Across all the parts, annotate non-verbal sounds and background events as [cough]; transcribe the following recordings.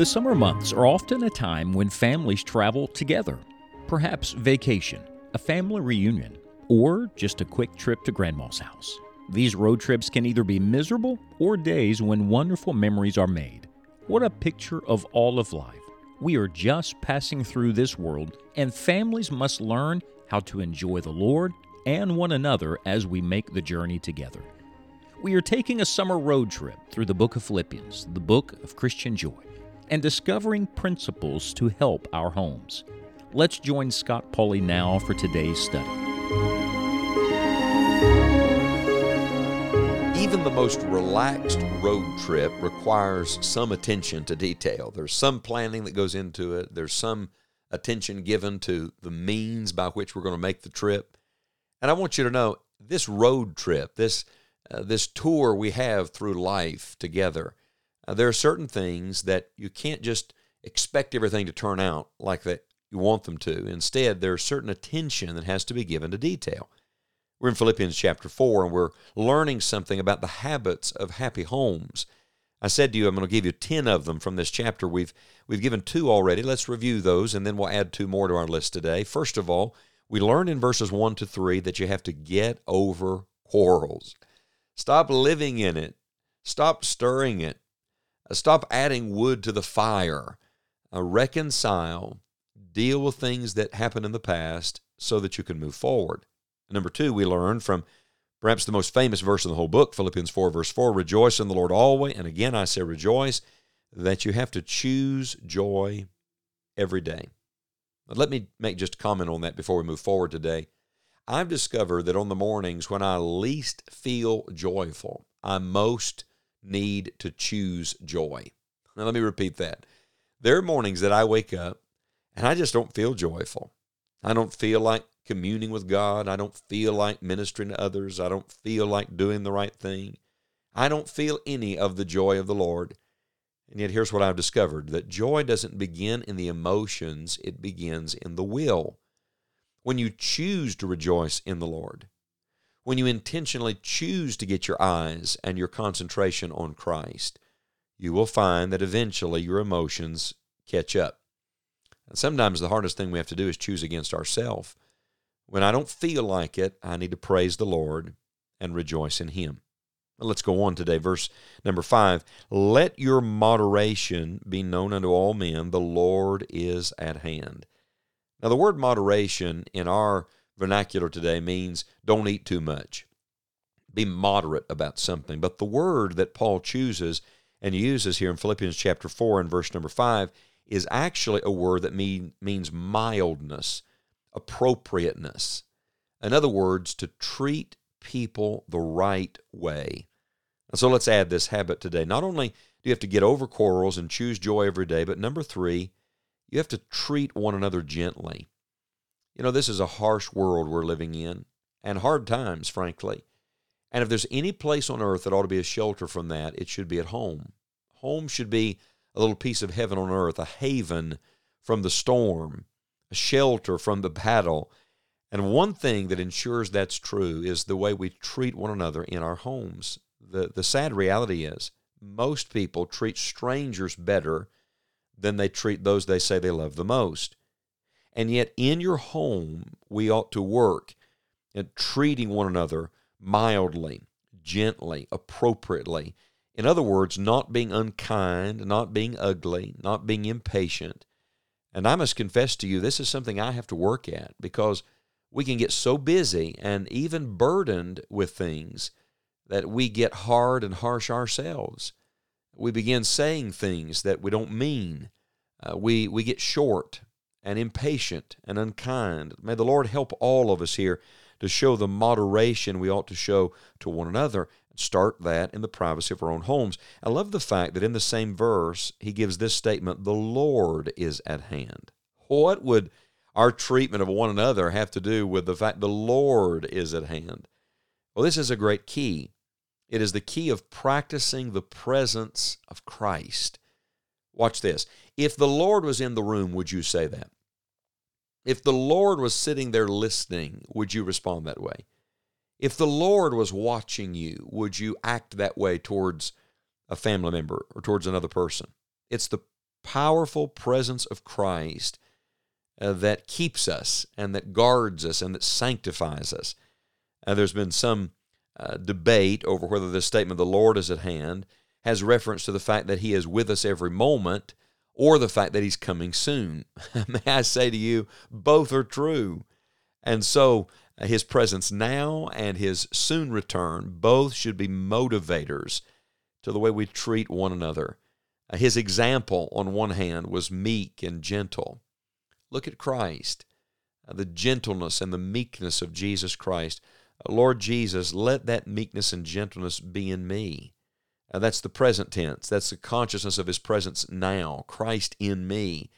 The summer months are often a time when families travel together. Perhaps vacation, a family reunion, or just a quick trip to grandma's house. These road trips can either be miserable or days when wonderful memories are made. What a picture of all of life. We are just passing through this world, and families must learn how to enjoy the Lord and one another as we make the journey together. We are taking a summer road trip through the book of Philippians, the book of Christian joy, and discovering principles to help our homes. Let's join Scott Pauley now for today's study. Even the most relaxed road trip requires some attention to detail. There's some planning that goes into it, there's some attention given to the means by which we're going to make the trip. And I want you to know this road trip, this uh, this tour we have through life together, uh, there are certain things that you can't just expect everything to turn out like that you want them to. Instead, there's certain attention that has to be given to detail. We're in Philippians chapter 4, and we're learning something about the habits of happy homes. I said to you, I'm going to give you 10 of them from this chapter. We've, we've given two already. Let's review those, and then we'll add two more to our list today. First of all, we learned in verses 1 to 3 that you have to get over quarrels. Stop living in it. Stop stirring it. Uh, stop adding wood to the fire. Uh, reconcile. Deal with things that happened in the past so that you can move forward. Number two, we learned from perhaps the most famous verse in the whole book, Philippians 4, verse 4 Rejoice in the Lord always. And again, I say rejoice, that you have to choose joy every day. let me make just a comment on that before we move forward today. I've discovered that on the mornings when I least feel joyful, I'm most need to choose joy. Now, let me repeat that. There are mornings that I wake up and I just don't feel joyful. I don't feel like communing with God. I don't feel like ministering to others. I don't feel like doing the right thing. I don't feel any of the joy of the Lord. And yet, here's what I've discovered that joy doesn't begin in the emotions, it begins in the will. When you choose to rejoice in the Lord, when you intentionally choose to get your eyes and your concentration on Christ, you will find that eventually your emotions catch up. And sometimes the hardest thing we have to do is choose against ourselves when I don't feel like it, I need to praise the Lord and rejoice in Him. Let's go on today. Verse number five Let your moderation be known unto all men, the Lord is at hand. Now, the word moderation in our vernacular today means don't eat too much. Be moderate about something. But the word that Paul chooses and uses here in Philippians chapter 4 and verse number 5 is actually a word that mean, means mildness appropriateness. In other words, to treat people the right way. And so let's add this habit today. Not only do you have to get over quarrels and choose joy every day, but number three, you have to treat one another gently. You know, this is a harsh world we're living in and hard times, frankly. And if there's any place on earth that ought to be a shelter from that, it should be at home. Home should be a little piece of heaven on earth, a haven from the storm, a shelter from the battle. And one thing that ensures that's true is the way we treat one another in our homes. The, the sad reality is most people treat strangers better than they treat those they say they love the most. And yet, in your home, we ought to work at treating one another mildly, gently, appropriately. In other words, not being unkind, not being ugly, not being impatient, and I must confess to you, this is something I have to work at because we can get so busy and even burdened with things that we get hard and harsh ourselves. We begin saying things that we don't mean. Uh, we, we get short and impatient and unkind. May the Lord help all of us here to show the moderation we ought to show to one another start that in the privacy of our own homes. I love the fact that in the same verse, he gives this statement the Lord is at hand. What would our treatment of one another have to do with the fact the Lord is at hand? Well, this is a great key. It is the key of practicing the presence of Christ. Watch this. If the Lord was in the room, would you say that? If the Lord was sitting there listening, would you respond that way? If the Lord was watching you, would you act that way towards a family member or towards another person? It's the powerful presence of Christ uh, that keeps us and that guards us and that sanctifies us. Uh, there's been some uh, debate over whether this statement, the Lord is at hand, has reference to the fact that He is with us every moment or the fact that He's coming soon. [laughs] May I say to you, both are true. And so, uh, His presence now and His soon return both should be motivators to the way we treat one another. Uh, his example, on one hand, was meek and gentle. Look at Christ, uh, the gentleness and the meekness of Jesus Christ. Lord Jesus, let that meekness and gentleness be in me. Uh, that's the present tense. That's the consciousness of His presence now, Christ in me.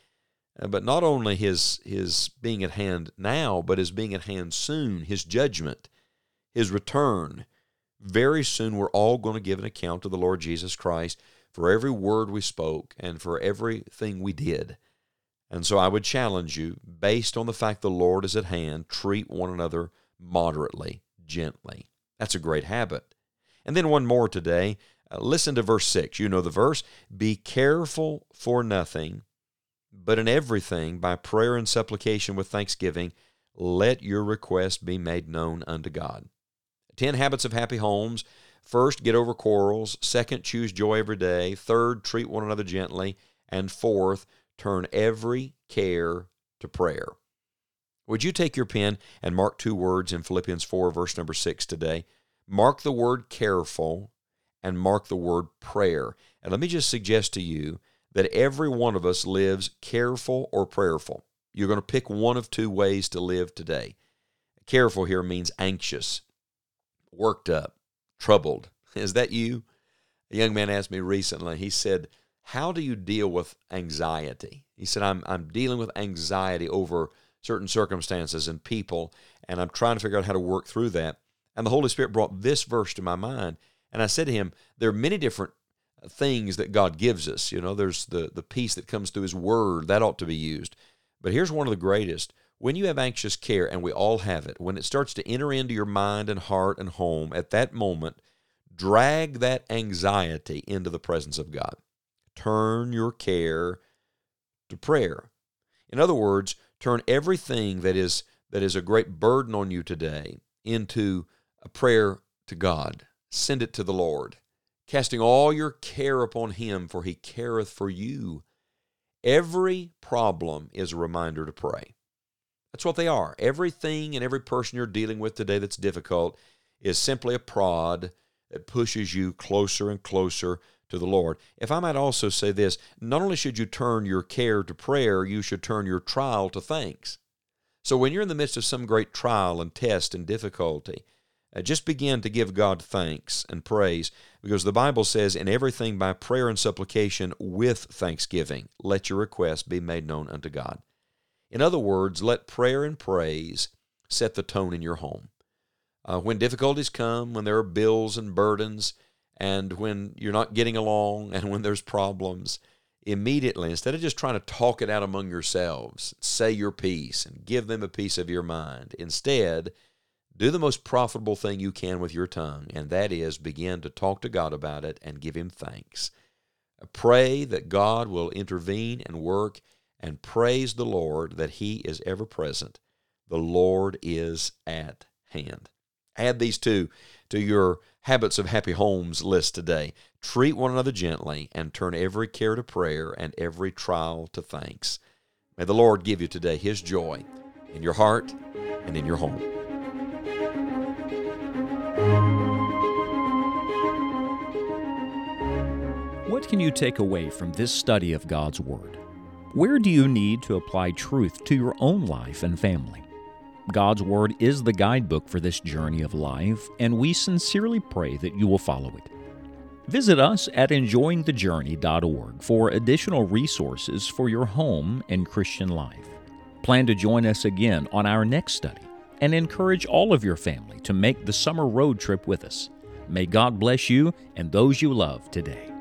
Uh, but not only His, his being at hand now, but His being at hand soon, His judgment, His return. Very soon we're all going to give an account to the Lord Jesus Christ for every word we spoke and for everything we did. And so I would challenge you, based on the fact the Lord is at hand, treat one another moderately, gently. That's a great habit. And then one more today. Listen to verse 6. You know the verse. Be careful for nothing, but in everything, by prayer and supplication with thanksgiving, let your request be made known unto God. Ten habits of happy homes. First, get over quarrels. Second, choose joy every day. Third, treat one another gently. And fourth, turn every care to prayer. Would you take your pen and mark two words in Philippians 4, verse number 6 today? Mark the word careful and mark the word prayer. And let me just suggest to you that every one of us lives careful or prayerful. You're going to pick one of two ways to live today. Careful here means anxious, worked up, troubled. [laughs] Is that you? A young man asked me recently, he said, How do you deal with anxiety? He said, I'm, I'm dealing with anxiety over certain circumstances and people, and I'm trying to figure out how to work through that. And the Holy Spirit brought this verse to my mind. And I said to him, There are many different things that God gives us. You know, there's the, the peace that comes through His Word, that ought to be used. But here's one of the greatest when you have anxious care, and we all have it, when it starts to enter into your mind and heart and home, at that moment, drag that anxiety into the presence of God. Turn your care to prayer. In other words, turn everything that is that is a great burden on you today into a prayer to God. Send it to the Lord, casting all your care upon him for he careth for you. Every problem is a reminder to pray. That's what they are. Everything and every person you're dealing with today that's difficult is simply a prod that pushes you closer and closer to the Lord. If I might also say this, not only should you turn your care to prayer, you should turn your trial to thanks. So when you're in the midst of some great trial and test and difficulty, uh, just begin to give God thanks and praise because the Bible says, In everything by prayer and supplication with thanksgiving, let your requests be made known unto God. In other words, let prayer and praise set the tone in your home. Uh, when difficulties come, when there are bills and burdens, and when you're not getting along, [laughs] and when there's problems, immediately, instead of just trying to talk it out among yourselves, say your piece and give them a piece of your mind. Instead, do the most profitable thing you can with your tongue, and that is begin to talk to God about it and give Him thanks. Pray that God will intervene and work and praise the Lord that He is ever present. The Lord is at hand. Add these two to your habits of happy homes list today. Treat one another gently and turn every care to prayer and every trial to thanks. May the Lord give you today His joy in your heart and in your home. What can you take away from this study of God's Word? Where do you need to apply truth to your own life and family? God's Word is the guidebook for this journey of life, and we sincerely pray that you will follow it. Visit us at enjoyingthejourney.org for additional resources for your home and Christian life. Plan to join us again on our next study and encourage all of your family to make the summer road trip with us. May God bless you and those you love today.